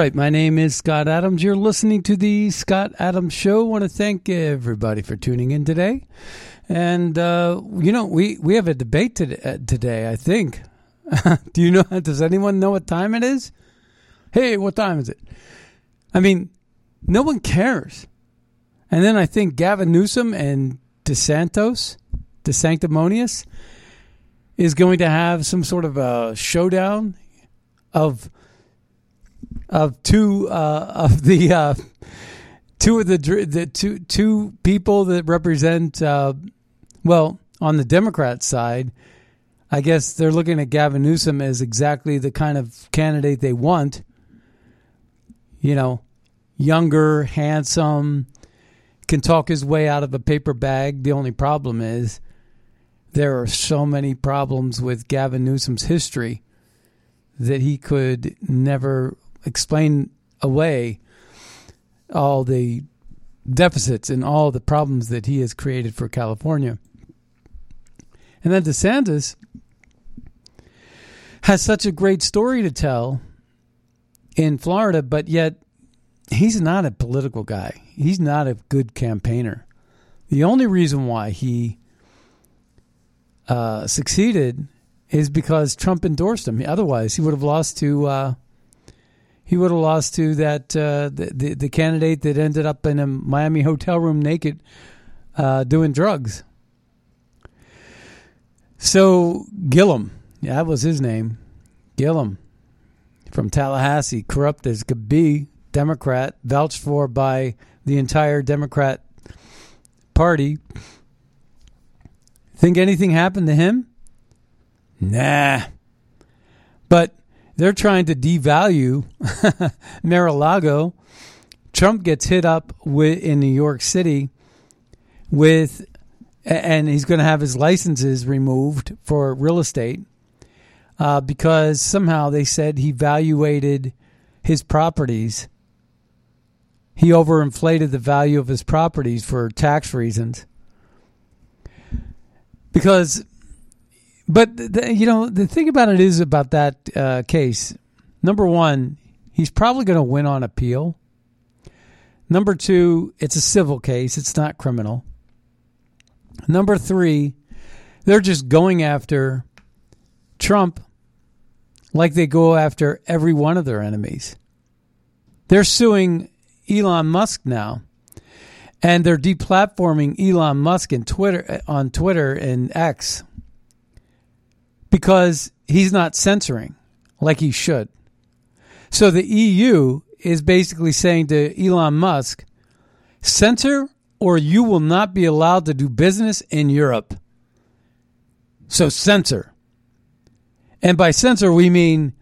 Right, my name is Scott Adams. You're listening to the Scott Adams Show. I want to thank everybody for tuning in today. And uh, you know, we we have a debate today. Uh, I think. Do you know? Does anyone know what time it is? Hey, what time is it? I mean, no one cares. And then I think Gavin Newsom and DeSantis, DeSanctimonious, is going to have some sort of a showdown of of two uh, of the uh, two of the the two two people that represent uh, well on the Democrat side. I guess they're looking at Gavin Newsom as exactly the kind of candidate they want. You know, younger, handsome, can talk his way out of a paper bag. The only problem is there are so many problems with Gavin Newsom's history that he could never explain away all the deficits and all the problems that he has created for California. And then DeSantis has such a great story to tell in Florida, but yet he's not a political guy. He's not a good campaigner. The only reason why he uh, succeeded is because Trump endorsed him. Otherwise, he would have lost to uh, he would have lost to that uh, the, the, the candidate that ended up in a Miami hotel room naked uh, doing drugs. So Gillum, yeah, that was his name, Gillum, from Tallahassee, corrupt as could be, Democrat, vouched for by the entire Democrat Party. Think anything happened to him? Nah. But they're trying to devalue Mar-a-Lago. Trump gets hit up with, in New York City with, and he's going to have his licenses removed for real estate uh, because somehow they said he valuated his properties. He overinflated the value of his properties for tax reasons. Because but the, you know the thing about it is about that uh, case. Number one, he's probably going to win on appeal. Number two, it's a civil case; it's not criminal. Number three, they're just going after Trump like they go after every one of their enemies. They're suing Elon Musk now, and they're deplatforming Elon Musk in Twitter on Twitter and X because he's not censoring like he should. So the EU is basically saying to Elon Musk, censor or you will not be allowed to do business in Europe. So censor. And by censor, we mean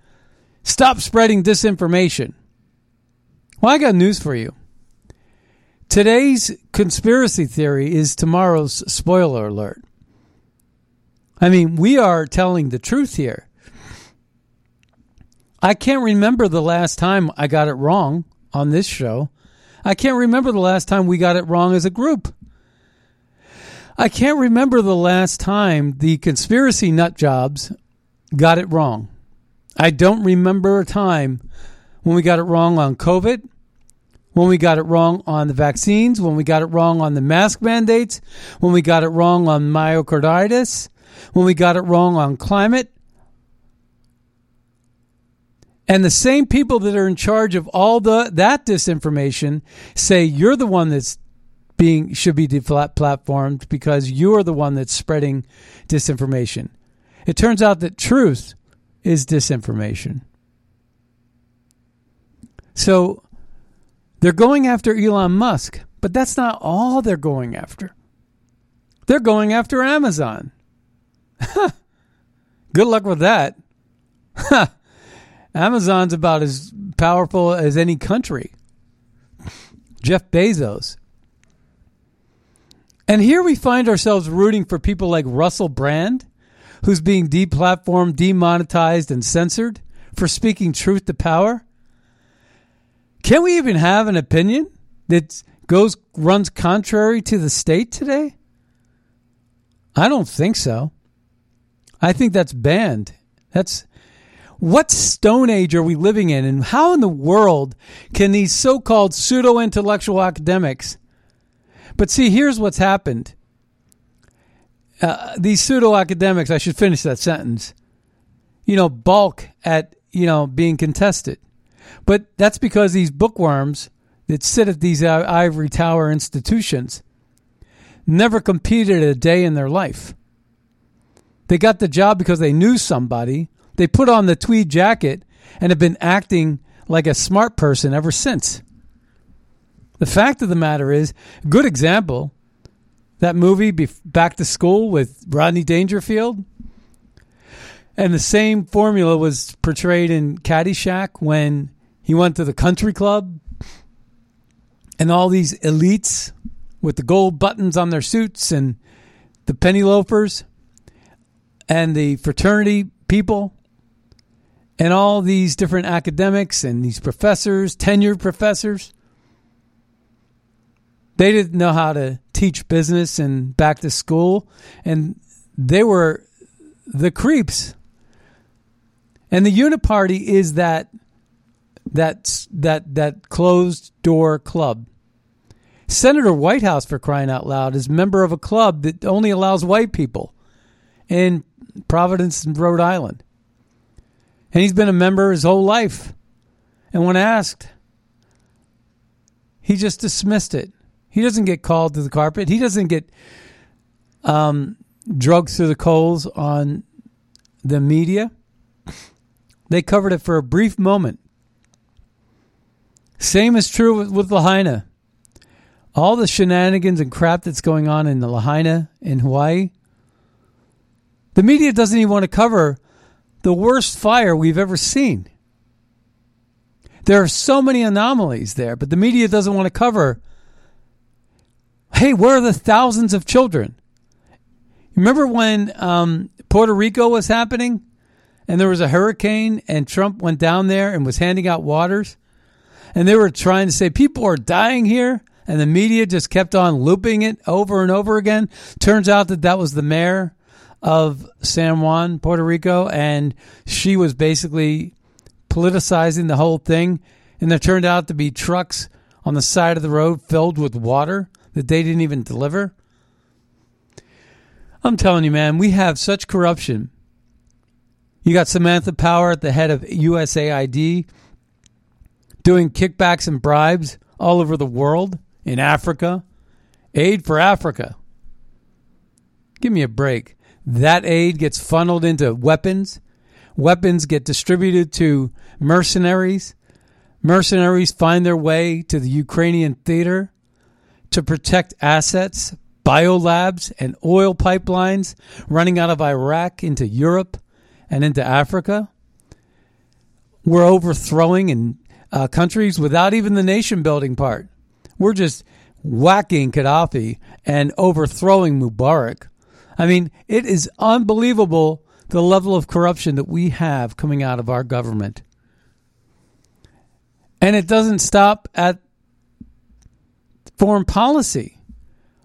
stop spreading disinformation. Well, I got news for you. Today's conspiracy theory is tomorrow's spoiler alert. I mean, we are telling the truth here. I can't remember the last time I got it wrong on this show. I can't remember the last time we got it wrong as a group. I can't remember the last time the conspiracy nut jobs got it wrong. I don't remember a time when we got it wrong on COVID, when we got it wrong on the vaccines, when we got it wrong on the mask mandates, when we got it wrong on myocarditis, when we got it wrong on climate. And the same people that are in charge of all the that disinformation say you're the one that's being should be deplatformed because you're the one that's spreading disinformation. It turns out that truth is disinformation. So they're going after Elon Musk, but that's not all they're going after. They're going after Amazon. Good luck with that. Amazon's about as powerful as any country. Jeff Bezos. And here we find ourselves rooting for people like Russell Brand, who's being deplatformed, demonetized, and censored for speaking truth to power. Can we even have an opinion that goes runs contrary to the state today? I don't think so. I think that's banned. That's what stone age are we living in and how in the world can these so-called pseudo-intellectual academics but see, here's what's happened. Uh, these pseudo academics, I should finish that sentence, you know, balk at, you know, being contested. But that's because these bookworms that sit at these ivory tower institutions never competed a day in their life. They got the job because they knew somebody. They put on the tweed jacket and have been acting like a smart person ever since. The fact of the matter is, good example, that movie Back to School with Rodney Dangerfield. And the same formula was portrayed in Caddyshack when he went to the country club and all these elites with the gold buttons on their suits and the penny loafers and the fraternity people and all these different academics and these professors, tenured professors they didn't know how to teach business and back to school, and they were the creeps. And the Uniparty is that that that that closed door club. Senator Whitehouse, for crying out loud, is member of a club that only allows white people in Providence, Rhode Island. And he's been a member his whole life. And when asked, he just dismissed it. He doesn't get called to the carpet. He doesn't get um, drugged through the coals on the media. They covered it for a brief moment. Same is true with, with Lahaina. All the shenanigans and crap that's going on in the Lahaina in Hawaii. The media doesn't even want to cover the worst fire we've ever seen. There are so many anomalies there, but the media doesn't want to cover Hey, where are the thousands of children? Remember when um, Puerto Rico was happening and there was a hurricane and Trump went down there and was handing out waters? And they were trying to say people are dying here. And the media just kept on looping it over and over again. Turns out that that was the mayor of San Juan, Puerto Rico, and she was basically politicizing the whole thing. And there turned out to be trucks on the side of the road filled with water that they didn't even deliver? I'm telling you, man, we have such corruption. You got Samantha Power at the head of USAID doing kickbacks and bribes all over the world in Africa. Aid for Africa. Give me a break. That aid gets funneled into weapons. Weapons get distributed to mercenaries. Mercenaries find their way to the Ukrainian theater to protect assets, biolabs, and oil pipelines running out of Iraq into Europe and into Africa. We're overthrowing in uh, countries without even the nation building part. We're just whacking Gaddafi and overthrowing Mubarak. I mean, it is unbelievable the level of corruption that we have coming out of our government. And it doesn't stop at foreign policy.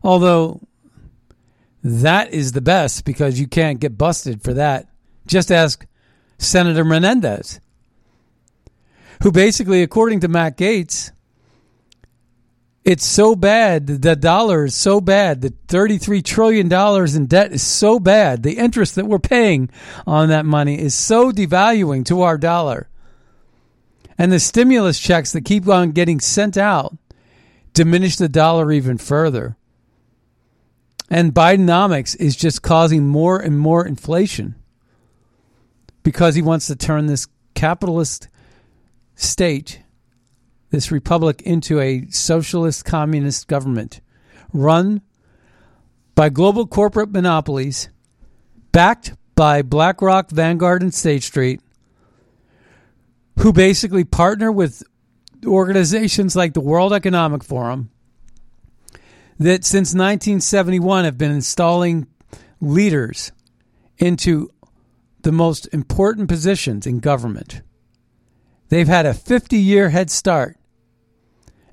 Although that is the best because you can't get busted for that. Just ask Senator Menendez, who basically, according to Matt Gaetz, it's so bad. The dollar is so bad. The $33 trillion in debt is so bad. The interest that we're paying on that money is so devaluing to our dollar. And the stimulus checks that keep on getting sent out diminish the dollar even further. And Bidenomics is just causing more and more inflation because he wants to turn this capitalist state this republic into a socialist communist government run by global corporate monopolies, backed by BlackRock, Vanguard, and State Street, who basically partner with organizations like the World Economic Forum that since 1971 have been installing leaders into the most important positions in government. They've had a 50 year head start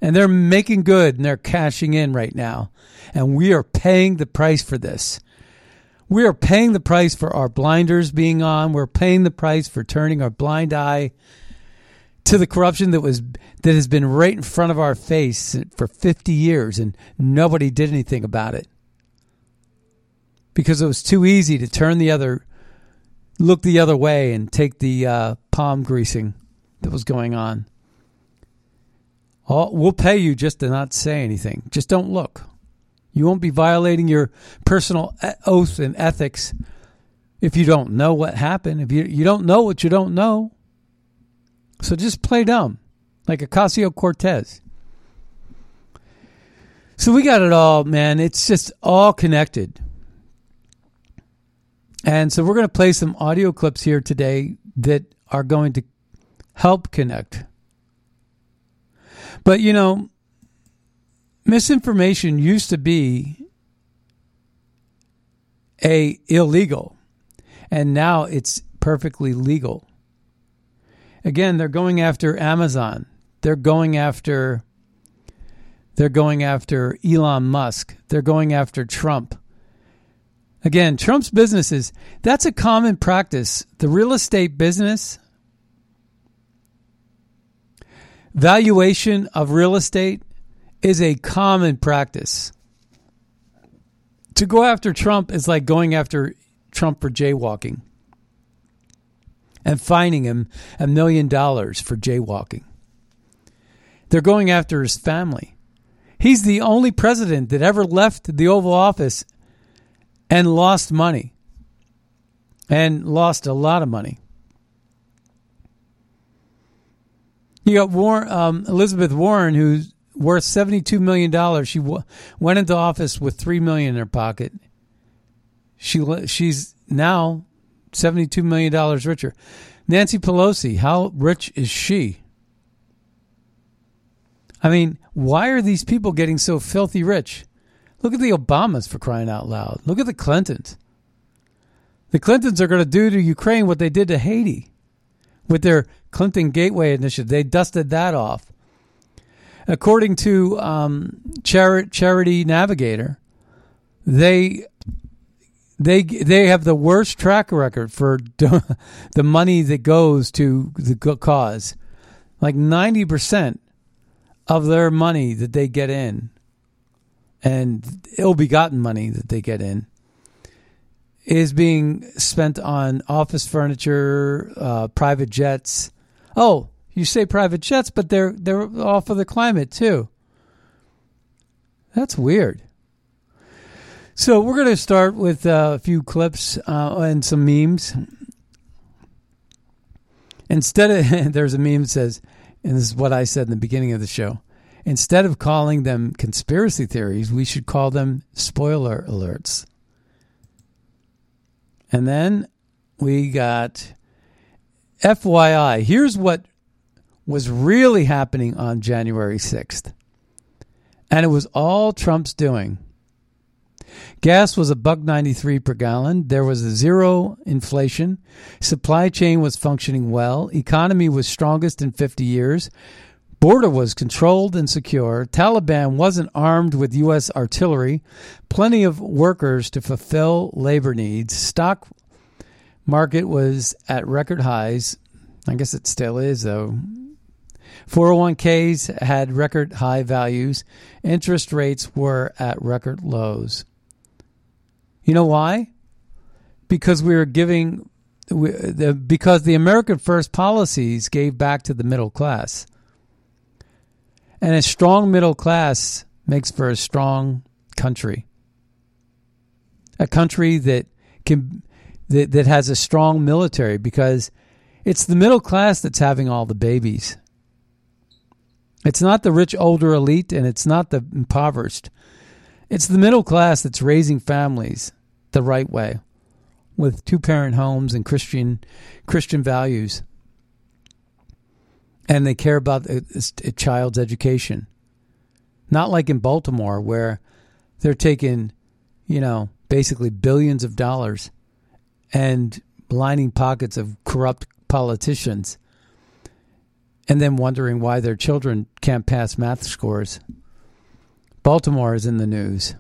and they're making good and they're cashing in right now. And we are paying the price for this. We are paying the price for our blinders being on. We're paying the price for turning our blind eye to the corruption that was that has been right in front of our face for 50 years and nobody did anything about it. Because it was too easy to turn the other look the other way and take the uh, palm greasing that was going on. Oh, we'll pay you just to not say anything. Just don't look. You won't be violating your personal oath and ethics if you don't know what happened. If you you don't know what you don't know, so just play dumb, like Ocasio Cortez. So we got it all, man. It's just all connected. And so we're going to play some audio clips here today that are going to help connect but you know, misinformation used to be a illegal and now it's perfectly legal. Again, they're going after Amazon. They're going after they're going after Elon Musk. They're going after Trump. Again, Trump's businesses, that's a common practice. The real estate business Valuation of real estate is a common practice. To go after Trump is like going after Trump for jaywalking and fining him a million dollars for jaywalking. They're going after his family. He's the only president that ever left the Oval Office and lost money and lost a lot of money. You got Warren, um, Elizabeth Warren, who's worth seventy-two million dollars. She w- went into office with three million in her pocket. She she's now seventy-two million dollars richer. Nancy Pelosi, how rich is she? I mean, why are these people getting so filthy rich? Look at the Obamas for crying out loud. Look at the Clintons. The Clintons are going to do to Ukraine what they did to Haiti with their Clinton Gateway Initiative. They dusted that off. According to um, Char- Charity Navigator, they they they have the worst track record for the money that goes to the cause. Like ninety percent of their money that they get in, and ill-begotten money that they get in, is being spent on office furniture, uh, private jets. Oh, you say private jets, but they're they're all for the climate too. That's weird. So we're going to start with uh, a few clips uh, and some memes. Instead of there's a meme that says, and this is what I said in the beginning of the show. Instead of calling them conspiracy theories, we should call them spoiler alerts. And then we got FYI. Here's what was really happening on January 6th. And it was all Trump's doing. Gas was a buck 93 per gallon. There was zero inflation. Supply chain was functioning well. Economy was strongest in 50 years. Border was controlled and secure. Taliban wasn't armed with U.S. artillery. Plenty of workers to fulfill labor needs. Stock market was at record highs. I guess it still is, though. 401ks had record high values. Interest rates were at record lows. You know why? Because we were giving, because the American First policies gave back to the middle class. And a strong middle class makes for a strong country. A country that can that, that has a strong military because it's the middle class that's having all the babies. It's not the rich older elite and it's not the impoverished. It's the middle class that's raising families the right way with two parent homes and Christian Christian values. And they care about uh, a, a uh, child's education. Not like in Baltimore where they're taking, you know, basically billions of dollars and lining pockets of corrupt politicians and then wondering why their children can't pass math scores. Baltimore is in the news.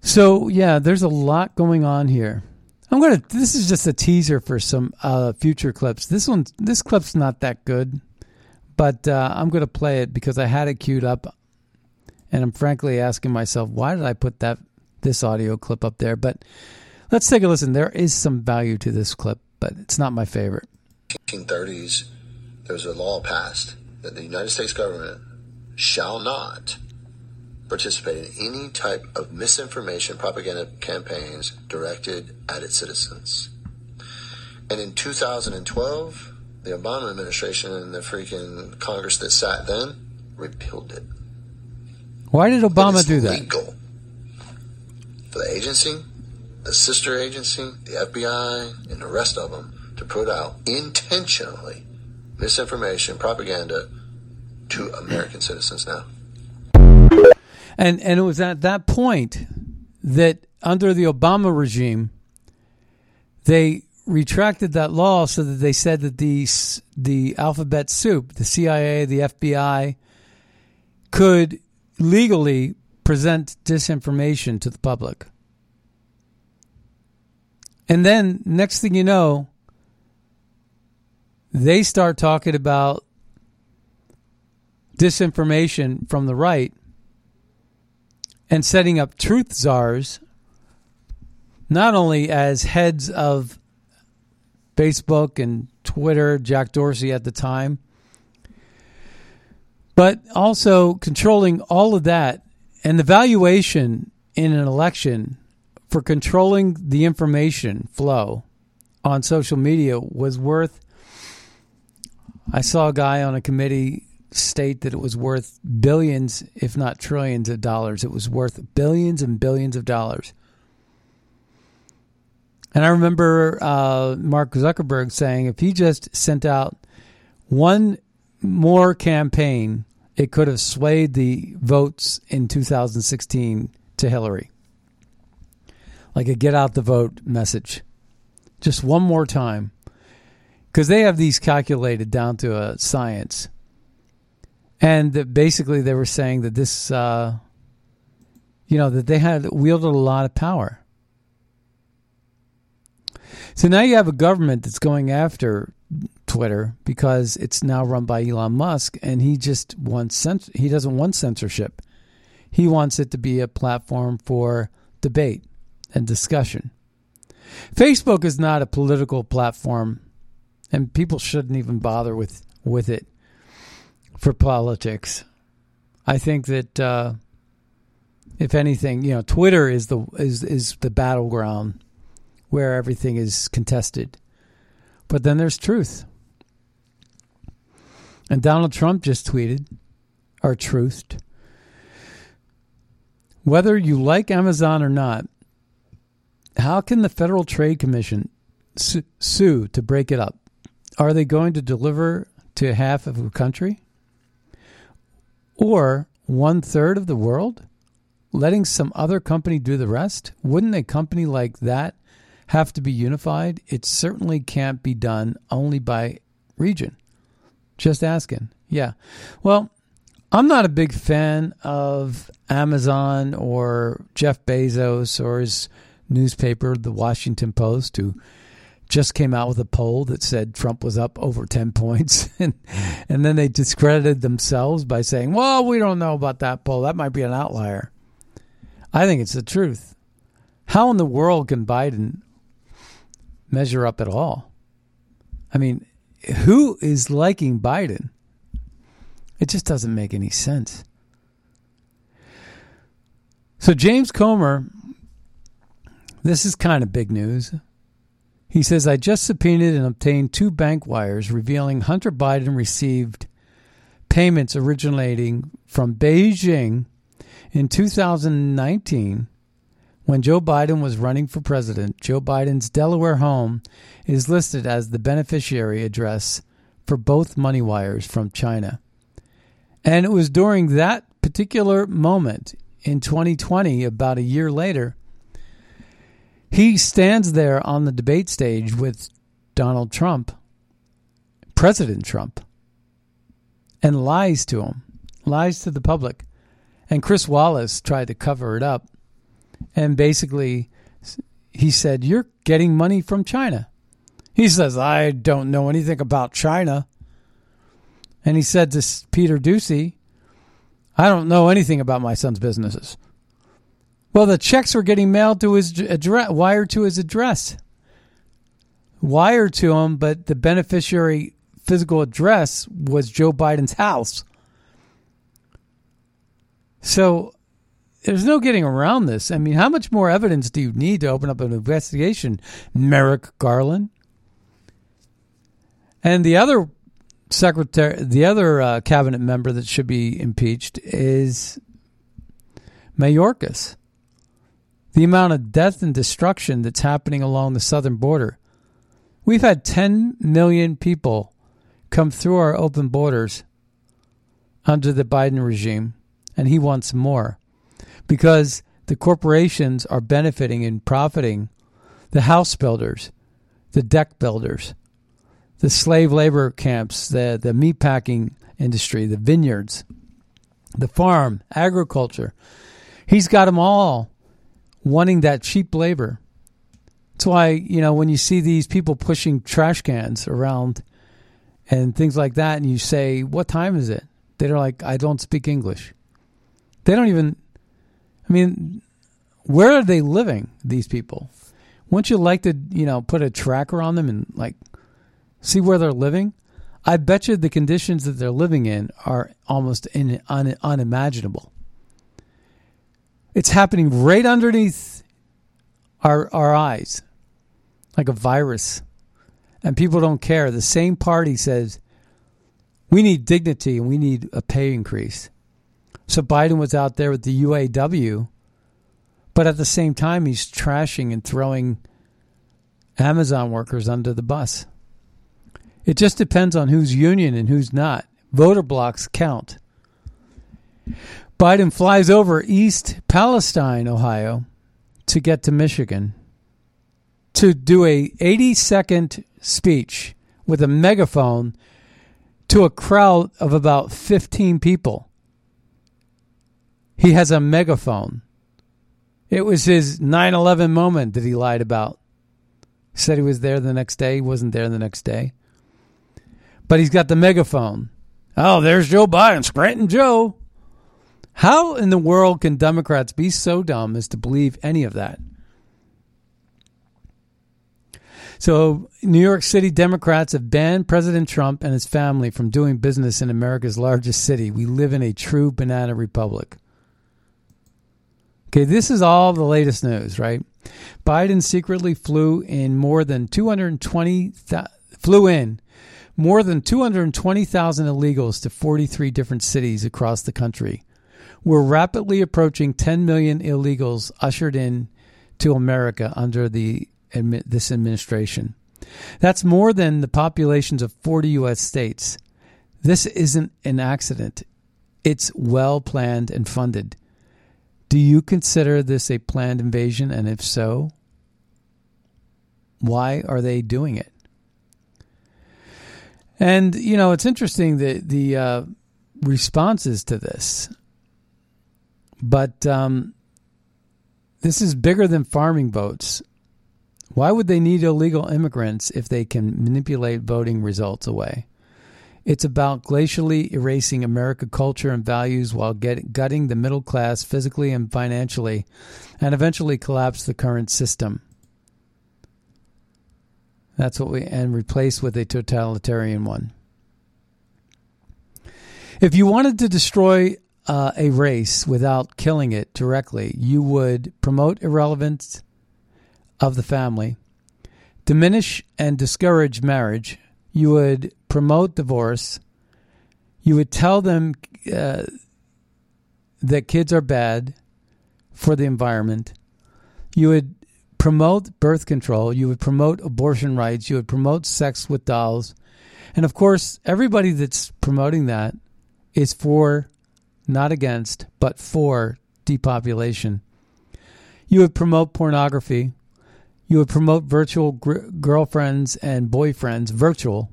So, yeah, there's a lot going on here. I'm to this is just a teaser for some uh, future clips. This one this clip's not that good, but uh, I'm to play it because I had it queued up and I'm frankly asking myself, why did I put that this audio clip up there? But let's take a listen. There is some value to this clip, but it's not my favorite. 1930s there was a law passed that the United States government shall not participate in any type of misinformation propaganda campaigns directed at its citizens. And in 2012, the Obama administration and the freaking Congress that sat then repealed it. Why did Obama do that? Legal for the agency, the sister agency, the FBI, and the rest of them to put out intentionally misinformation, propaganda to American citizens now. And and it was at that point that under the Obama regime, they retracted that law so that they said that the the alphabet soup, the CIA, the FBI, could legally present disinformation to the public. And then next thing you know, they start talking about disinformation from the right and setting up truth czars, not only as heads of Facebook and Twitter, Jack Dorsey at the time, but also controlling all of that and the valuation in an election for controlling the information flow on social media was worth I saw a guy on a committee state that it was worth billions, if not trillions of dollars. It was worth billions and billions of dollars. And I remember uh, Mark Zuckerberg saying if he just sent out one more campaign, it could have swayed the votes in 2016 to Hillary. Like a get out the vote message. Just one more time because they have these calculated down to a science. And basically, they were saying that this, uh, you know, that they had wielded a lot of power. So now you have a government that's going after Twitter because it's now run by Elon Musk, and he just wants cens- he doesn't want censorship. He wants it to be a platform for debate and discussion. Facebook is not a political platform and people shouldn't even bother with with it for politics. I think that uh, if anything, you know, Twitter is the is is the battleground where everything is contested. But then there's truth. And Donald Trump just tweeted, or truthed. Whether you like Amazon or not, how can the Federal Trade Commission sue to break it up? Are they going to deliver to half of a country? Or one third of the world? Letting some other company do the rest? Wouldn't a company like that have to be unified? It certainly can't be done only by region. Just asking. Yeah. Well, I'm not a big fan of Amazon or Jeff Bezos or his newspaper, the Washington Post, who just came out with a poll that said Trump was up over 10 points. and, and then they discredited themselves by saying, well, we don't know about that poll. That might be an outlier. I think it's the truth. How in the world can Biden measure up at all? I mean, who is liking Biden? It just doesn't make any sense. So, James Comer, this is kind of big news. He says, I just subpoenaed and obtained two bank wires revealing Hunter Biden received payments originating from Beijing in 2019 when Joe Biden was running for president. Joe Biden's Delaware home is listed as the beneficiary address for both money wires from China. And it was during that particular moment in 2020, about a year later, he stands there on the debate stage with Donald Trump, President Trump, and lies to him, lies to the public. And Chris Wallace tried to cover it up. And basically, he said, You're getting money from China. He says, I don't know anything about China. And he said to Peter Doocy, I don't know anything about my son's businesses. Well, the checks were getting mailed to his address, wired to his address, wired to him, but the beneficiary physical address was Joe Biden's house. So there's no getting around this. I mean, how much more evidence do you need to open up an investigation, Merrick Garland? And the other secretary, the other uh, cabinet member that should be impeached is Mayorkas the amount of death and destruction that's happening along the southern border. We've had 10 million people come through our open borders under the Biden regime, and he wants more because the corporations are benefiting and profiting the house builders, the deck builders, the slave labor camps, the, the meatpacking industry, the vineyards, the farm, agriculture. He's got them all wanting that cheap labor. That's why, you know, when you see these people pushing trash cans around and things like that, and you say, What time is it? They're like, I don't speak English. They don't even, I mean, where are they living, these people? Wouldn't you like to, you know, put a tracker on them and like see where they're living? I bet you the conditions that they're living in are almost in, un, unimaginable. It's happening right underneath our our eyes, like a virus, and people don't care. The same party says we need dignity and we need a pay increase. So Biden was out there with the UAW, but at the same time he's trashing and throwing Amazon workers under the bus. It just depends on who's union and who's not. Voter blocks count. Biden flies over East Palestine, Ohio, to get to Michigan to do a 80 second speech with a megaphone to a crowd of about 15 people. He has a megaphone. It was his 9 11 moment that he lied about. Said he was there the next day. He wasn't there the next day. But he's got the megaphone. Oh, there's Joe Biden, Scranton Joe. How in the world can Democrats be so dumb as to believe any of that? So, New York City Democrats have banned President Trump and his family from doing business in America's largest city. We live in a true banana republic. Okay, this is all the latest news, right? Biden secretly flew in more than 220 flew in more than 220,000 illegals to 43 different cities across the country. We're rapidly approaching 10 million illegals ushered in to America under the this administration. That's more than the populations of 40 U.S. states. This isn't an accident. It's well planned and funded. Do you consider this a planned invasion? And if so, why are they doing it? And you know, it's interesting that the uh, responses to this, but um, this is bigger than farming votes. Why would they need illegal immigrants if they can manipulate voting results away? It's about glacially erasing America culture and values while get, gutting the middle class physically and financially, and eventually collapse the current system. That's what we and replace with a totalitarian one. If you wanted to destroy uh, a race without killing it directly, you would promote irrelevance of the family, diminish and discourage marriage. You would promote divorce. You would tell them uh, that kids are bad for the environment. You would promote birth control. You would promote abortion rights. You would promote sex with dolls. And of course, everybody that's promoting that is for, not against, but for depopulation. You would promote pornography. You would promote virtual gr- girlfriends and boyfriends, virtual.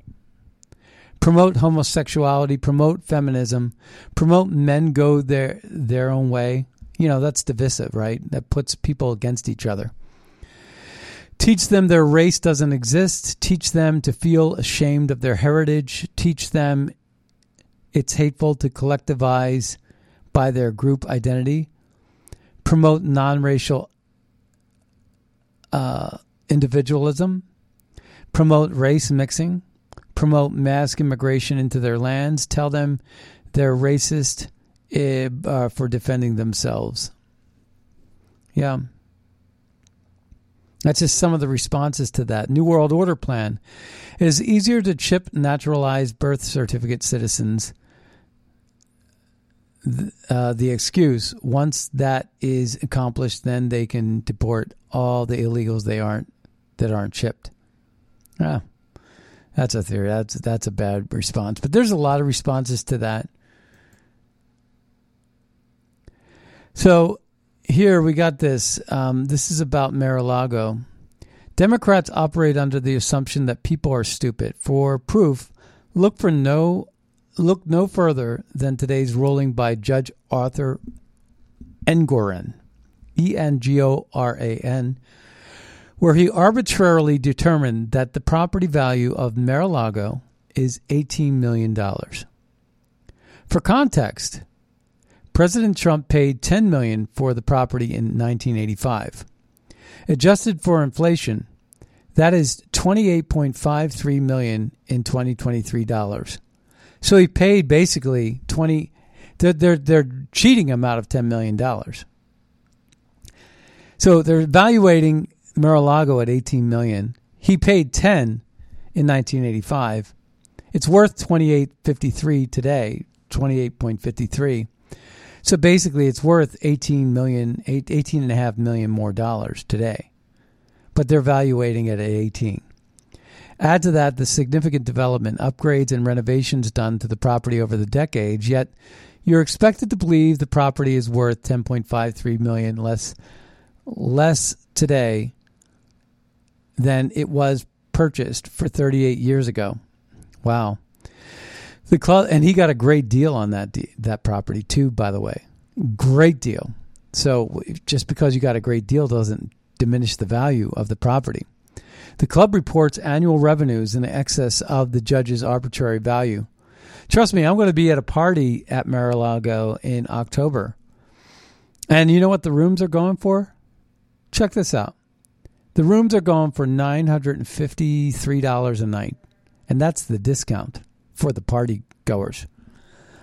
Promote homosexuality, promote feminism, promote men go their their own way. You know, that's divisive, right? That puts people against each other. Teach them their race doesn't exist. Teach them to feel ashamed of their heritage. Teach them it's hateful to collectivize by their group identity. Promote non racial uh, individualism. Promote race mixing. Promote mass immigration into their lands. Tell them they're racist uh, for defending themselves. Yeah. That's just some of the responses to that. New World Order plan. It is easier to chip naturalized birth certificate citizens. Uh, the excuse once that is accomplished, then they can deport all the illegals they aren't that aren't chipped. Ah, that's a theory. That's that's a bad response. But there's a lot of responses to that. So here we got this. Um, this is about Mar-a-Lago. Democrats operate under the assumption that people are stupid. For proof, look for no look no further than today's ruling by Judge Arthur Engoron, E N G O R A N, where he arbitrarily determined that the property value of Mar-a-Lago is $18 million. For context, President Trump paid 10 million for the property in 1985. Adjusted for inflation, that is 28.53 million in 2023 dollars. So he paid basically 20 they're, they're, they're cheating him out of 10 million dollars. So they're evaluating Mar-a-Lago at 18 million. He paid 10 in 1985. It's worth 28.53 today, 28.53. So basically, it's worth 18 million, 18 and a half million more dollars today, but they're valuating it at 18. Add to that the significant development, upgrades, and renovations done to the property over the decades. Yet, you're expected to believe the property is worth 10.53 million less less today than it was purchased for 38 years ago. Wow. The club, and he got a great deal on that that property too. By the way, great deal. So just because you got a great deal doesn't diminish the value of the property. The club reports annual revenues in excess of the judge's arbitrary value. Trust me, I'm going to be at a party at Mar-a-Lago in October. And you know what the rooms are going for? Check this out. The rooms are going for $953 a night. And that's the discount for the party goers.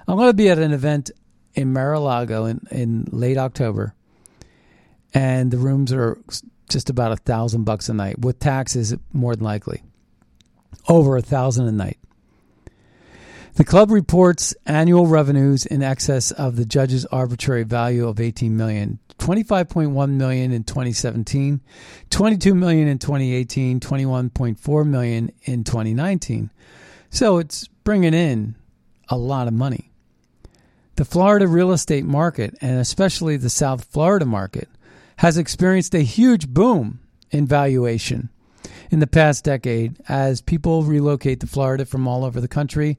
I'm going to be at an event in Mar-a-Lago in, in late October, and the rooms are just about a thousand bucks a night with taxes, more than likely, over a thousand a night. The club reports annual revenues in excess of the judge's arbitrary value of 18 million. 25.1 million in 2017, 22 million in 2018, 21.4 million in 2019. So it's bringing in a lot of money. The Florida real estate market, and especially the South Florida market, has experienced a huge boom in valuation. in the past decade as people relocate to Florida from all over the country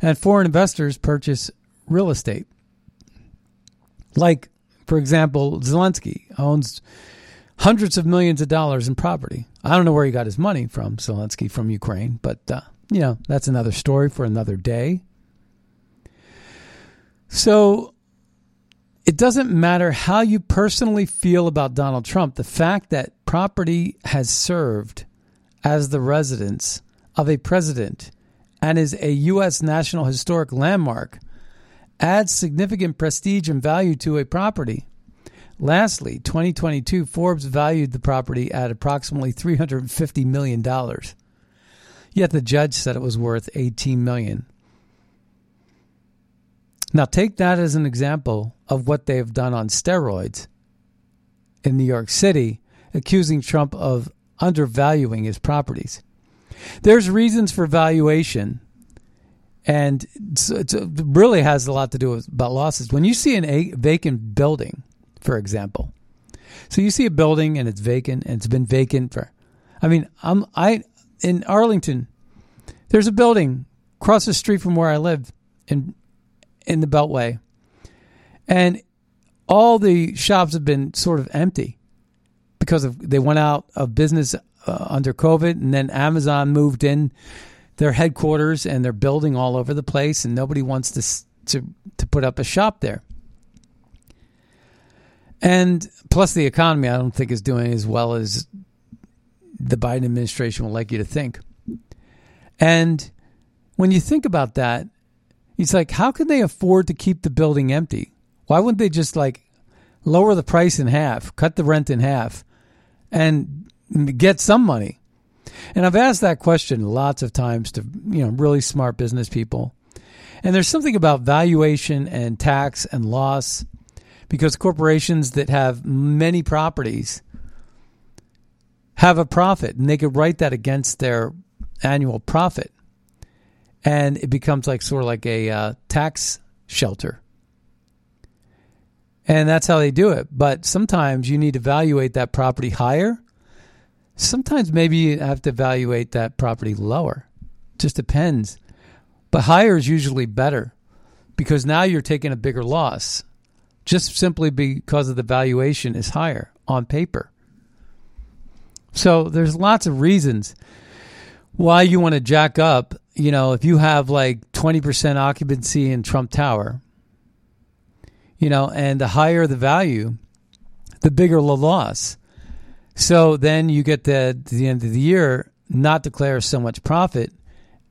and foreign investors purchase real estate. Like, for example, Zelensky owns hundreds of millions of dollars in property. I don't know where he got his money from, Zelensky from Ukraine, but uh, you know that's another story for another day. So it doesn't matter how you personally feel about Donald Trump. The fact that property has served as the residence of a president and is a U.S. National Historic Landmark adds significant prestige and value to a property. Lastly, 2022 Forbes valued the property at approximately $350 million. Yet the judge said it was worth 18 million. Now take that as an example of what they have done on steroids in New York City, accusing Trump of undervaluing his properties. There's reasons for valuation, and it really has a lot to do with about losses. When you see an vacant building, for example, so you see a building and it's vacant and it's been vacant for, I mean, I'm I in Arlington, there's a building across the street from where I live in in the Beltway, and all the shops have been sort of empty because of they went out of business uh, under COVID, and then Amazon moved in their headquarters and they're building all over the place, and nobody wants to to to put up a shop there. And plus, the economy I don't think is doing as well as the Biden administration would like you to think. And when you think about that, it's like, how can they afford to keep the building empty? Why wouldn't they just like lower the price in half, cut the rent in half, and get some money? And I've asked that question lots of times to you know really smart business people. And there's something about valuation and tax and loss because corporations that have many properties have a profit and they could write that against their annual profit and it becomes like sort of like a uh, tax shelter. And that's how they do it. But sometimes you need to evaluate that property higher. Sometimes maybe you have to evaluate that property lower. Just depends. But higher is usually better because now you're taking a bigger loss just simply because of the valuation is higher on paper. So there's lots of reasons why you want to jack up you know, if you have like 20% occupancy in Trump Tower, you know, and the higher the value, the bigger the loss. So then you get the, the end of the year, not declare so much profit,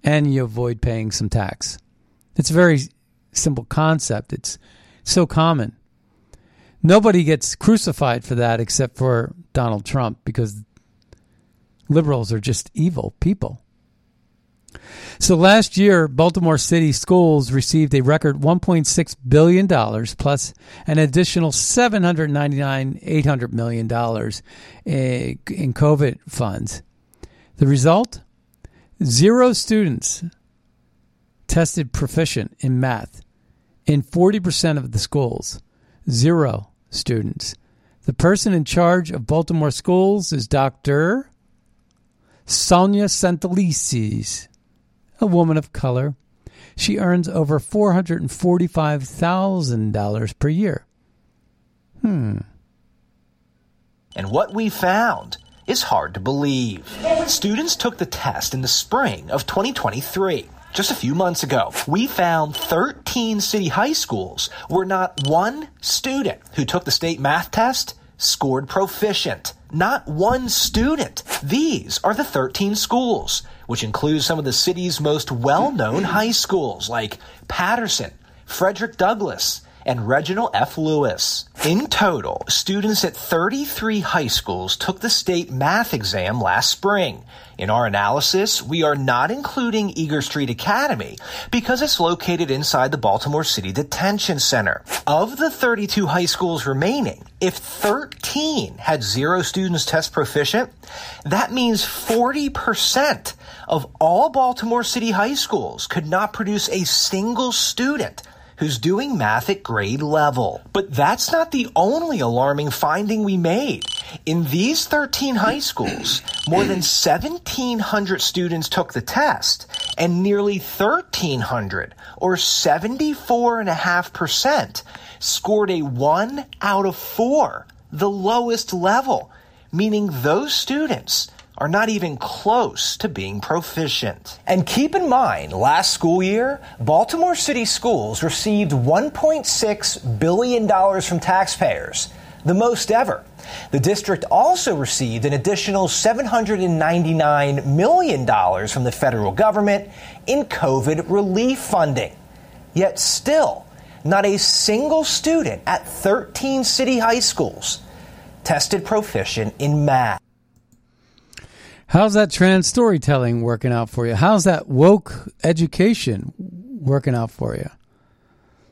and you avoid paying some tax. It's a very simple concept. It's so common. Nobody gets crucified for that except for Donald Trump because liberals are just evil people. So last year, Baltimore City schools received a record $1.6 billion plus an additional 799, $800 million eh, in COVID funds. The result? Zero students tested proficient in math in 40% of the schools. Zero students. The person in charge of Baltimore schools is Dr. Sonja Santelises a woman of color. She earns over $445,000 per year. Hmm. And what we found is hard to believe. Students took the test in the spring of 2023. Just a few months ago, we found 13 city high schools where not one student who took the state math test scored proficient. Not one student. These are the 13 schools which includes some of the city's most well known high schools like Patterson, Frederick Douglass, and Reginald F. Lewis. In total, students at 33 high schools took the state math exam last spring. In our analysis, we are not including Eager Street Academy because it's located inside the Baltimore City Detention Center. Of the 32 high schools remaining, if 13 had zero students test proficient, that means 40% of all Baltimore City high schools could not produce a single student who's doing math at grade level. But that's not the only alarming finding we made. In these 13 high schools, more than 1,700 students took the test, and nearly 1,300, or 74.5%, scored a 1 out of 4, the lowest level, meaning those students are not even close to being proficient. And keep in mind, last school year, Baltimore City Schools received $1.6 billion from taxpayers, the most ever. The district also received an additional $799 million from the federal government in COVID relief funding. Yet still, not a single student at 13 city high schools tested proficient in math. How's that trans storytelling working out for you? How's that woke education working out for you?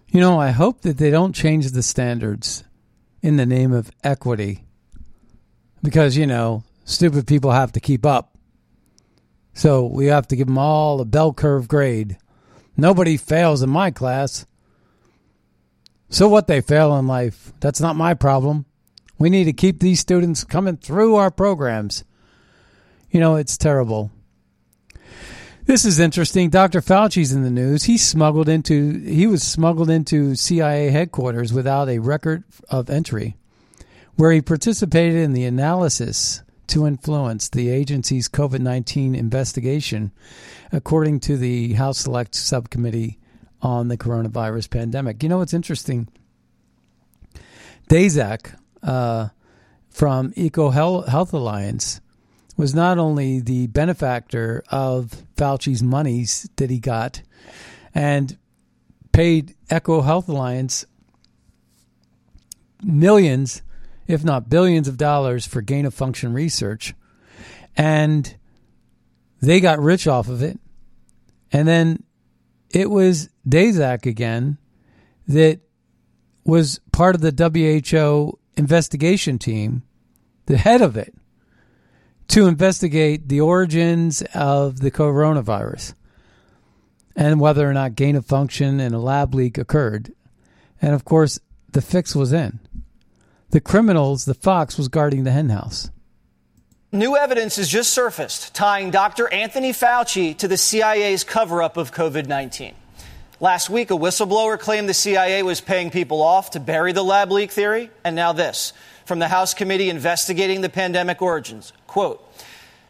You know, I hope that they don't change the standards in the name of equity because, you know, stupid people have to keep up. So we have to give them all a bell curve grade. Nobody fails in my class. So what they fail in life, that's not my problem. We need to keep these students coming through our programs you know, it's terrible. This is interesting. Dr. Fauci's in the news. He smuggled into he was smuggled into CIA headquarters without a record of entry, where he participated in the analysis to influence the agency's COVID-19 investigation, according to the House Select Subcommittee on the Coronavirus Pandemic. You know what's interesting? Daszak uh, from Eco Health Alliance was not only the benefactor of Fauci's monies that he got and paid EcoHealth Alliance millions, if not billions of dollars for gain of function research. And they got rich off of it. And then it was Daszak again that was part of the WHO investigation team, the head of it to investigate the origins of the coronavirus and whether or not gain of function and a lab leak occurred. And of course, the fix was in. The criminals, the fox, was guarding the henhouse. New evidence has just surfaced tying Dr. Anthony Fauci to the CIA's cover up of COVID 19. Last week, a whistleblower claimed the CIA was paying people off to bury the lab leak theory. And now this from the House committee investigating the pandemic origins. Quote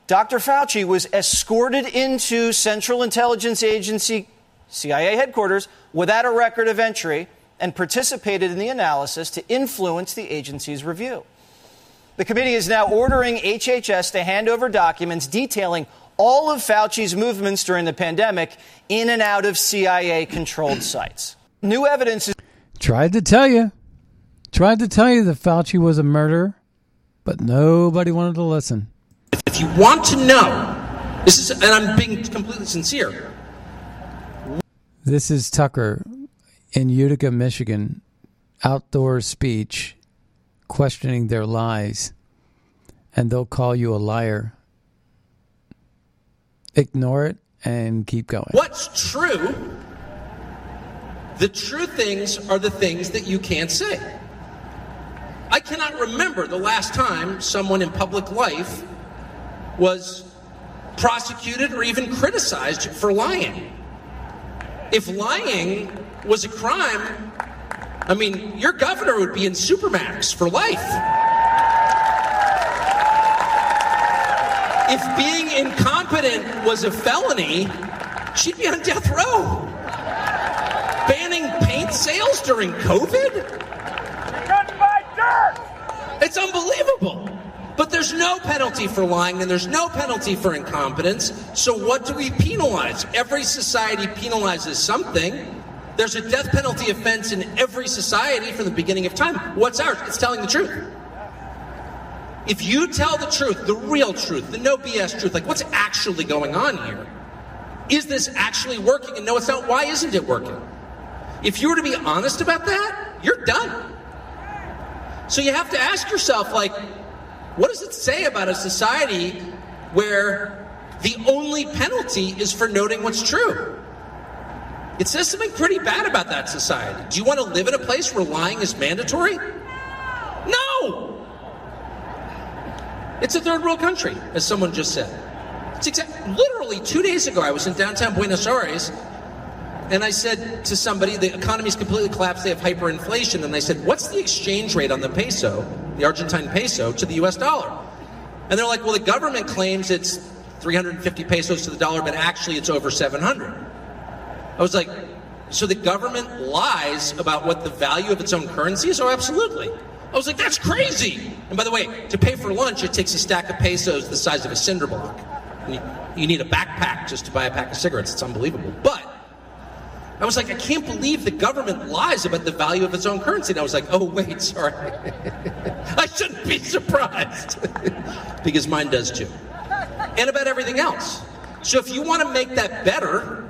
Dr. Fauci was escorted into Central Intelligence Agency, CIA headquarters, without a record of entry and participated in the analysis to influence the agency's review. The committee is now ordering HHS to hand over documents detailing all of Fauci's movements during the pandemic in and out of CIA controlled sites. New evidence is. Tried to tell you. Tried to tell you that Fauci was a murderer, but nobody wanted to listen. If you want to know, this is, and I'm being completely sincere. This is Tucker in Utica, Michigan, outdoor speech, questioning their lies, and they'll call you a liar. Ignore it and keep going. What's true? The true things are the things that you can't say. I cannot remember the last time someone in public life was prosecuted or even criticized for lying. If lying was a crime, I mean, your governor would be in Supermax for life. If being incompetent was a felony, she'd be on death row. Banning paint sales during COVID? It's unbelievable. But there's no penalty for lying and there's no penalty for incompetence. So what do we penalize? Every society penalizes something. There's a death penalty offense in every society from the beginning of time. What's ours? It's telling the truth. If you tell the truth, the real truth, the no BS truth, like what's actually going on here? Is this actually working? And no, it's not. Why isn't it working? If you were to be honest about that, you're done. So you have to ask yourself, like, what does it say about a society where the only penalty is for noting what's true? It says something pretty bad about that society. Do you want to live in a place where lying is mandatory? No! It's a third world country, as someone just said. It's exact, literally two days ago, I was in downtown Buenos Aires, and I said to somebody, the economy's completely collapsed, they have hyperinflation, and I said, what's the exchange rate on the peso, the Argentine peso, to the US dollar? And they're like, well, the government claims it's 350 pesos to the dollar, but actually it's over 700. I was like, so the government lies about what the value of its own currency is? Oh, absolutely. I was like, that's crazy. And by the way, to pay for lunch, it takes a stack of pesos the size of a cinder block. You, you, need a backpack just to buy a pack of cigarettes. It's unbelievable. But I was like, I can't believe the government lies about the value of its own currency. And I was like, oh, wait, sorry. I shouldn't be surprised. because mine does too. And about everything else. So if you want to make that better,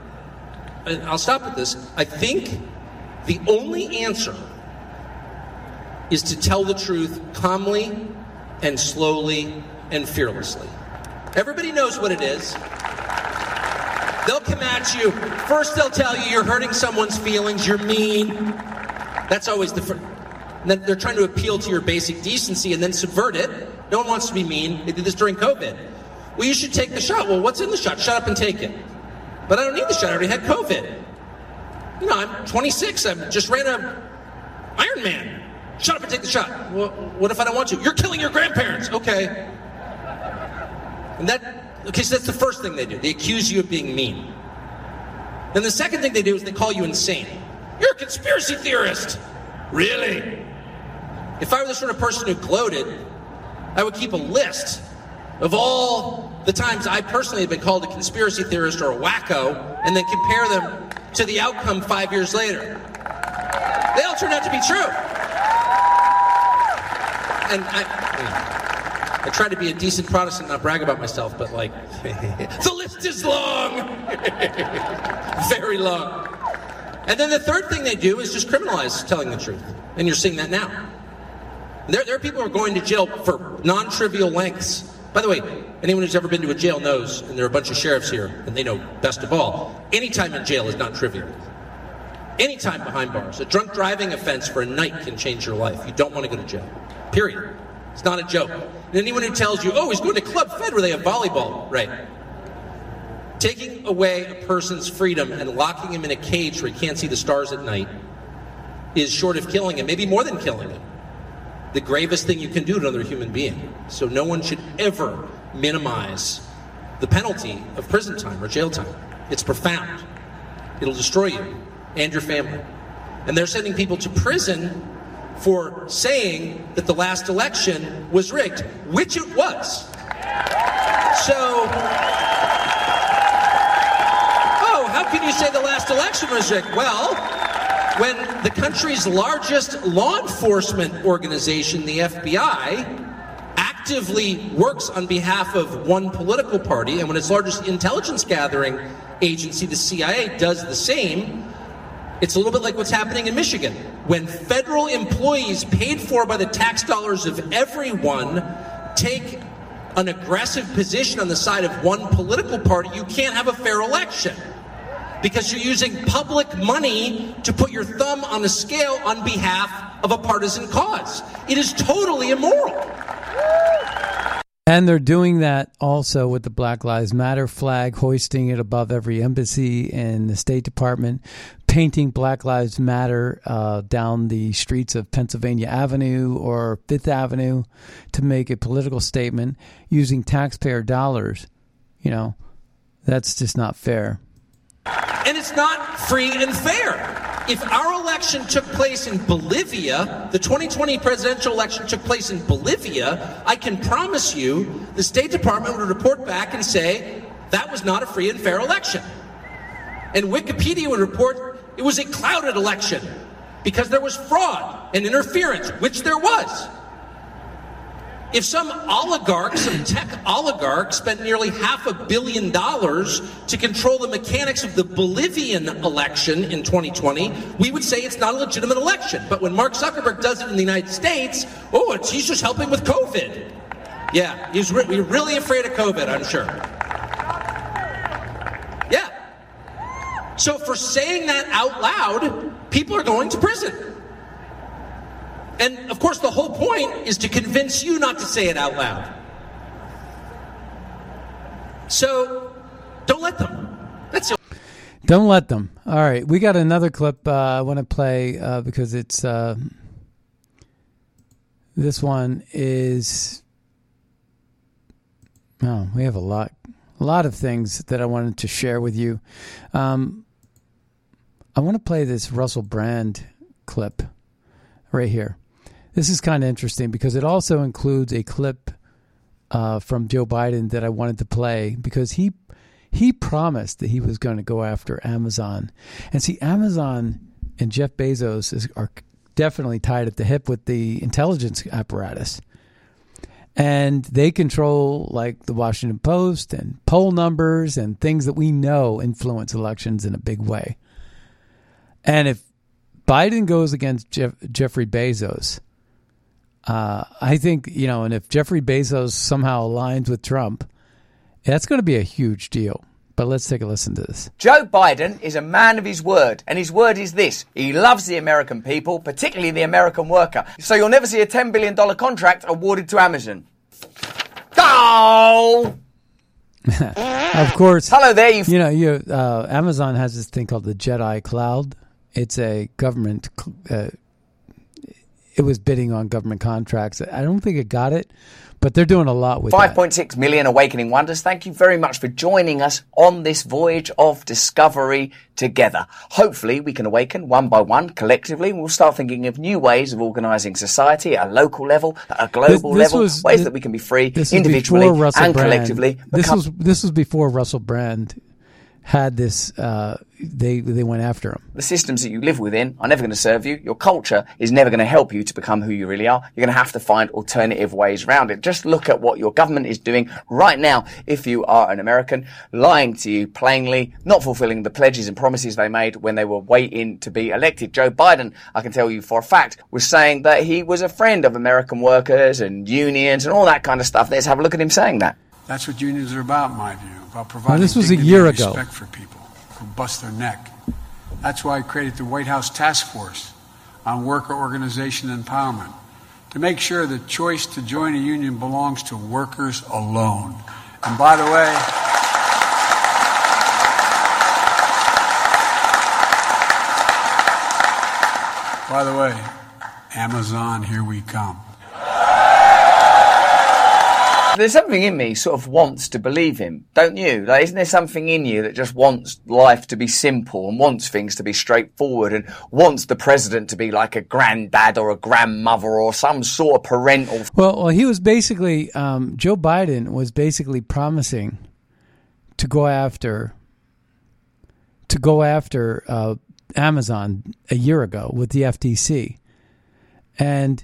and I'll stop with this, I think the only answer is to tell the truth calmly and slowly and fearlessly. Everybody knows what it is. They'll come at you. First, they'll tell you you're hurting someone's feelings, you're mean. That's always the first. Then they're trying to appeal to your basic decency and then subvert it. No one wants to be mean. They did this during COVID. Well, you should take the shot. Well, what's in the shot? Shut up and take it. But I don't need the shot. I already had COVID. You know, I'm 26. I just ran a Ironman. Shut up and take the shot. Well, what if I don't want to? You're killing your grandparents. Okay. And that, okay, so that's the first thing they do. They accuse you of being mean. Then the second thing they do is they call you insane. You're a conspiracy theorist. Really? If I were the sort of person who gloated, I would keep a list of all the times I personally have been called a conspiracy theorist or a wacko and then compare them to the outcome five years later. They all turned out to be true. And I, I try to be a decent Protestant, and not brag about myself, but like, the list is long. Very long. And then the third thing they do is just criminalize telling the truth. And you're seeing that now. There, there are people who are going to jail for non trivial lengths. By the way, anyone who's ever been to a jail knows, and there are a bunch of sheriffs here, and they know best of all, any time in jail is not trivial. Any time behind bars. A drunk driving offense for a night can change your life. You don't want to go to jail. Period. It's not a joke. And anyone who tells you, oh, he's going to Club Fed where they have volleyball, right. Taking away a person's freedom and locking him in a cage where he can't see the stars at night is short of killing him, maybe more than killing him the gravest thing you can do to another human being. So no one should ever minimize the penalty of prison time or jail time. It's profound. It'll destroy you and your family. And they're sending people to prison for saying that the last election was rigged, which it was. So, oh, how can you say the last election was rigged? Well, when the country's largest law enforcement organization, the FBI, actively works on behalf of one political party, and when its largest intelligence gathering agency, the CIA, does the same, it's a little bit like what's happening in Michigan. When federal employees paid for by the tax dollars of everyone take an aggressive position on the side of one political party, you can't have a fair election because you're using public money to put your thumb on a scale on behalf of a partisan cause. It is totally immoral. And they're doing that also with the Black Lives Matter flag, hoisting it above every embassy in the State Department, painting Black Lives Matter uh, down the streets of Pennsylvania Avenue or Fifth Avenue to make a political statement using taxpayer dollars. You know, that's just not fair. And it's not free and fair. If our election took place in Bolivia, the 2020 presidential election took place in Bolivia, I can promise you the State Department would report back and say that was not a free and fair election. And Wikipedia would report it was a clouded election because there was fraud and interference, which there was. If some oligarch, some tech oligarch, spent nearly half a billion dollars to control the mechanics of the Bolivian election in 2020, we would say it's not a legitimate election. But when Mark Zuckerberg does it in the United States, oh, he's just helping with COVID. Yeah, he's re- really afraid of COVID, I'm sure. Yeah. So for saying that out loud, people are going to prison. And of course, the whole point is to convince you not to say it out loud. So don't let them. That's the Don't let them. All right, we got another clip uh, I want to play uh, because it's uh, this one is. Oh, we have a lot, a lot of things that I wanted to share with you. Um, I want to play this Russell Brand clip right here. This is kind of interesting because it also includes a clip uh, from Joe Biden that I wanted to play because he he promised that he was going to go after Amazon, and see, Amazon and Jeff Bezos is, are definitely tied at the hip with the intelligence apparatus, and they control like the Washington Post and poll numbers and things that we know influence elections in a big way. And if Biden goes against Jeff, Jeffrey Bezos, uh, I think you know, and if Jeffrey Bezos somehow aligns with Trump, that's going to be a huge deal. But let's take a listen to this. Joe Biden is a man of his word, and his word is this he loves the American people, particularly the American worker. So you'll never see a $10 billion contract awarded to Amazon. Go! of course. Hello there, you. You know, you uh, Amazon has this thing called the Jedi Cloud. It's a government. Uh, it was bidding on government contracts. I don't think it got it, but they're doing a lot with that. 5.6 million awakening wonders. Thank you very much for joining us on this voyage of discovery together. Hopefully, we can awaken one by one collectively. and We'll start thinking of new ways of organizing society at a local level, at a global This- this level, was- ways thi- that we can be free individually and Brand. collectively. This was this was before Russell Brand had this. Uh, they they went after him. the systems that you live within are never going to serve you. Your culture is never going to help you to become who you really are. You're going to have to find alternative ways around it. Just look at what your government is doing right now. If you are an American, lying to you plainly, not fulfilling the pledges and promises they made when they were waiting to be elected. Joe Biden, I can tell you for a fact, was saying that he was a friend of American workers and unions and all that kind of stuff. Let's have a look at him saying that. That's what unions are about, in my view, about providing this was a year ago. respect for people who bust their neck. That's why I created the White House Task Force on Worker Organization Empowerment to make sure the choice to join a union belongs to workers alone. And by the way, by the way, Amazon, here we come. There's something in me sort of wants to believe him, don't you? Like, isn't there something in you that just wants life to be simple and wants things to be straightforward and wants the president to be like a granddad or a grandmother or some sort of parental Well, well, he was basically um, Joe Biden was basically promising to go after to go after uh, Amazon a year ago with the FTC, and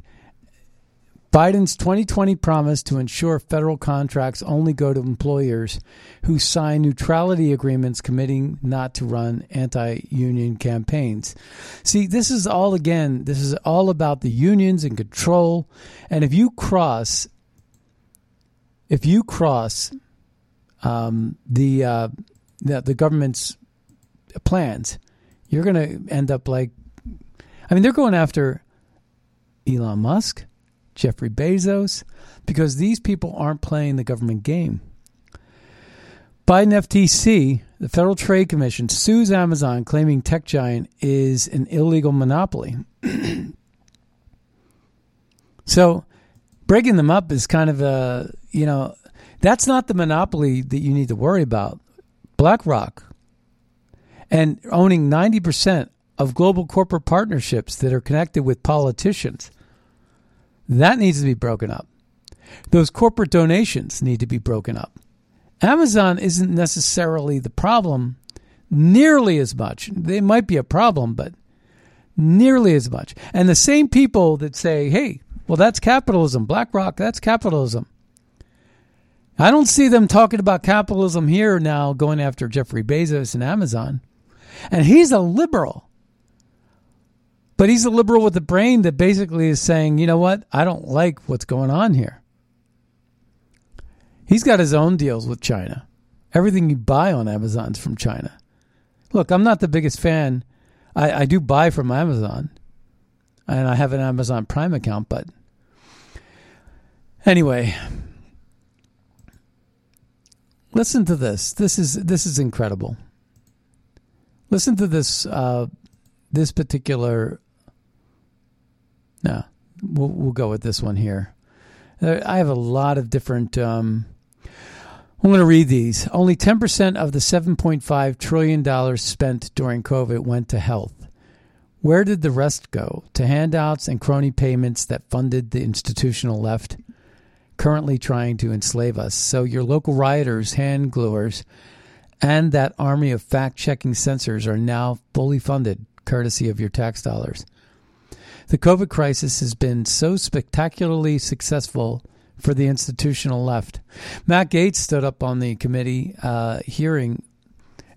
Biden's 2020 promise to ensure federal contracts only go to employers who sign neutrality agreements committing not to run anti-union campaigns. See, this is all again, this is all about the unions and control. And if you cross if you cross um, the, uh, the the government's plans, you're going to end up like I mean, they're going after Elon Musk, Jeffrey Bezos, because these people aren't playing the government game. Biden FTC, the Federal Trade Commission, sues Amazon, claiming tech giant is an illegal monopoly. so, breaking them up is kind of a, you know, that's not the monopoly that you need to worry about. BlackRock and owning 90% of global corporate partnerships that are connected with politicians. That needs to be broken up. Those corporate donations need to be broken up. Amazon isn't necessarily the problem nearly as much. They might be a problem, but nearly as much. And the same people that say, hey, well, that's capitalism. BlackRock, that's capitalism. I don't see them talking about capitalism here now going after Jeffrey Bezos and Amazon. And he's a liberal. But he's a liberal with a brain that basically is saying, you know what? I don't like what's going on here. He's got his own deals with China. Everything you buy on Amazon's from China. Look, I'm not the biggest fan. I, I do buy from Amazon, and I have an Amazon Prime account, but anyway, Listen to this. This is this is incredible. Listen to this uh, this particular. No, we'll we'll go with this one here. Uh, I have a lot of different. Um, I'm going to read these. Only 10% of the 7.5 trillion dollars spent during COVID went to health. Where did the rest go? To handouts and crony payments that funded the institutional left, currently trying to enslave us. So your local rioters, hand gluers, and that army of fact checking censors are now fully funded, courtesy of your tax dollars. The COVID crisis has been so spectacularly successful for the institutional left. Matt Gaetz stood up on the committee uh, hearing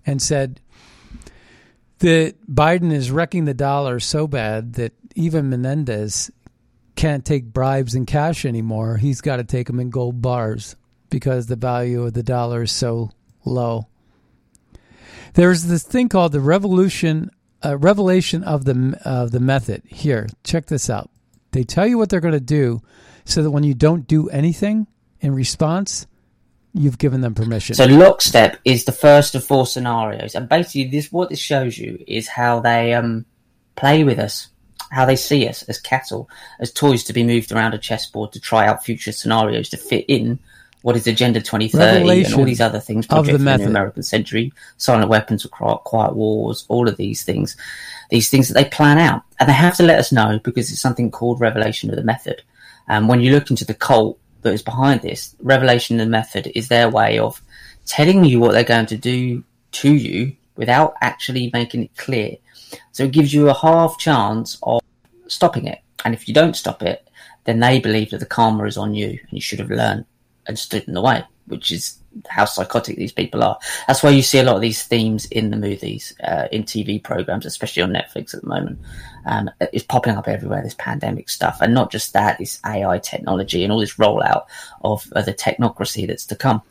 and said that Biden is wrecking the dollar so bad that even Menendez can't take bribes in cash anymore. He's got to take them in gold bars because the value of the dollar is so low. There's this thing called the revolution, uh, revelation of the of the method. Here, check this out. They tell you what they're going to do, so that when you don't do anything in response, you've given them permission. So lockstep is the first of four scenarios, and basically, this what this shows you is how they um, play with us, how they see us as cattle, as toys to be moved around a chessboard to try out future scenarios to fit in what is Agenda 2030 Revelation and all these other things, of the Project the American Century, Silent Weapons, Qui- Quiet Wars, all of these things, these things that they plan out, and they have to let us know because it's something called Revelation of the Method. And when you look into the cult that is behind this, Revelation of the Method is their way of telling you what they're going to do to you without actually making it clear. So it gives you a half chance of stopping it. And if you don't stop it, then they believe that the karma is on you and you should have learned and stood in the way, which is how psychotic these people are. That's why you see a lot of these themes in the movies, uh, in TV programs, especially on Netflix at the moment. Um, it's popping up everywhere, this pandemic stuff. And not just that, this AI technology and all this rollout of uh, the technocracy that's to come.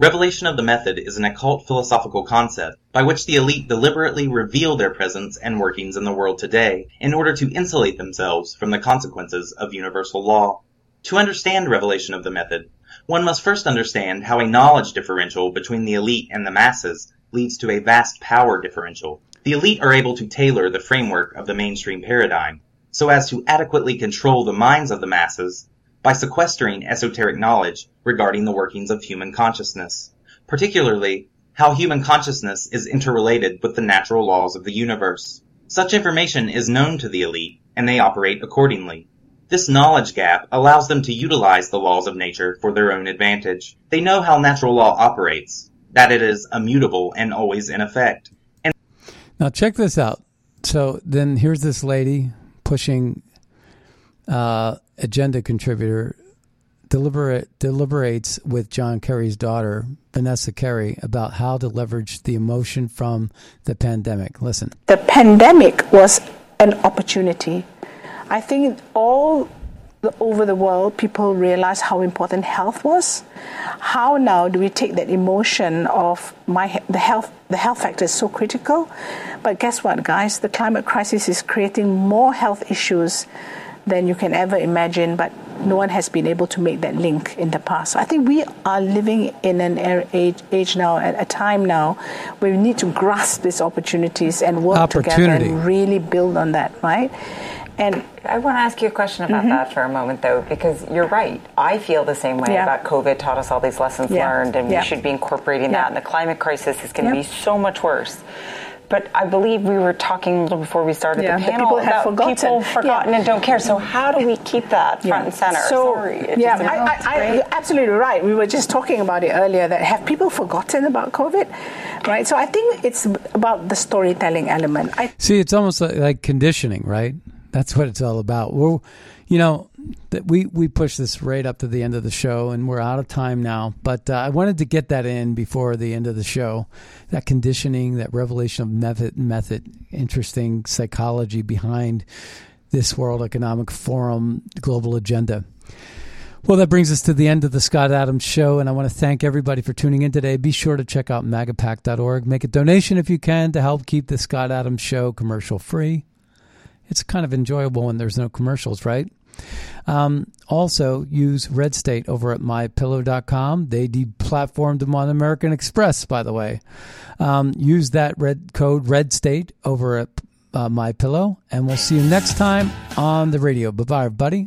Revelation of the method is an occult philosophical concept by which the elite deliberately reveal their presence and workings in the world today in order to insulate themselves from the consequences of universal law. To understand revelation of the method, one must first understand how a knowledge differential between the elite and the masses leads to a vast power differential. The elite are able to tailor the framework of the mainstream paradigm so as to adequately control the minds of the masses by sequestering esoteric knowledge regarding the workings of human consciousness, particularly how human consciousness is interrelated with the natural laws of the universe. Such information is known to the elite, and they operate accordingly. This knowledge gap allows them to utilize the laws of nature for their own advantage. They know how natural law operates, that it is immutable and always in effect. And Now check this out. So then here's this lady pushing uh, agenda contributor deliberate deliberates with John Kerry's daughter Vanessa Kerry about how to leverage the emotion from the pandemic. Listen. The pandemic was an opportunity. I think all the, over the world, people realized how important health was. How now do we take that emotion of my the health the health factor is so critical, but guess what, guys? The climate crisis is creating more health issues than you can ever imagine. But no one has been able to make that link in the past. So I think we are living in an er- age, age now, at a time now, where we need to grasp these opportunities and work together and really build on that, right? And I want to ask you a question about Mhm. that for a moment, though, because you're right. I feel the same way Yeah. about COVID taught us all these lessons Yeah. learned, and Yeah. we should be incorporating Yeah. that. And the climate crisis is going to Yeah. be so much worse. But I believe we were talking a little before we started Yeah, the that panel people have about forgotten. people forgotten Yeah. and don't care. So how do we keep that front and center? So, Sorry, yeah, I, I, I, you're absolutely right. We were just talking about it earlier. That have people forgotten about COVID, right? So I think it's about the storytelling element. I See, it's almost like, like conditioning, right? That's what it's all about. We're, you know, that we we push this right up to the end of the show, and we're out of time now. But uh, I wanted to get that in before the end of the show. That conditioning, that revelation of method, method, interesting psychology behind this World Economic Forum global agenda. Well, that brings us to the end of the Scott Adams Show, and I want to thank everybody for tuning in today. Be sure to check out magapack.org. Make a donation if you can to help keep the Scott Adams Show commercial free. It's kind of enjoyable when there's no commercials, right? Um, also, use Red State over at mypillow.com. They deplatformed them on American Express, by the way. Um, use that red code Red State over at uh, My Pillow, and we'll see you next time on the radio. Bye bye, everybody.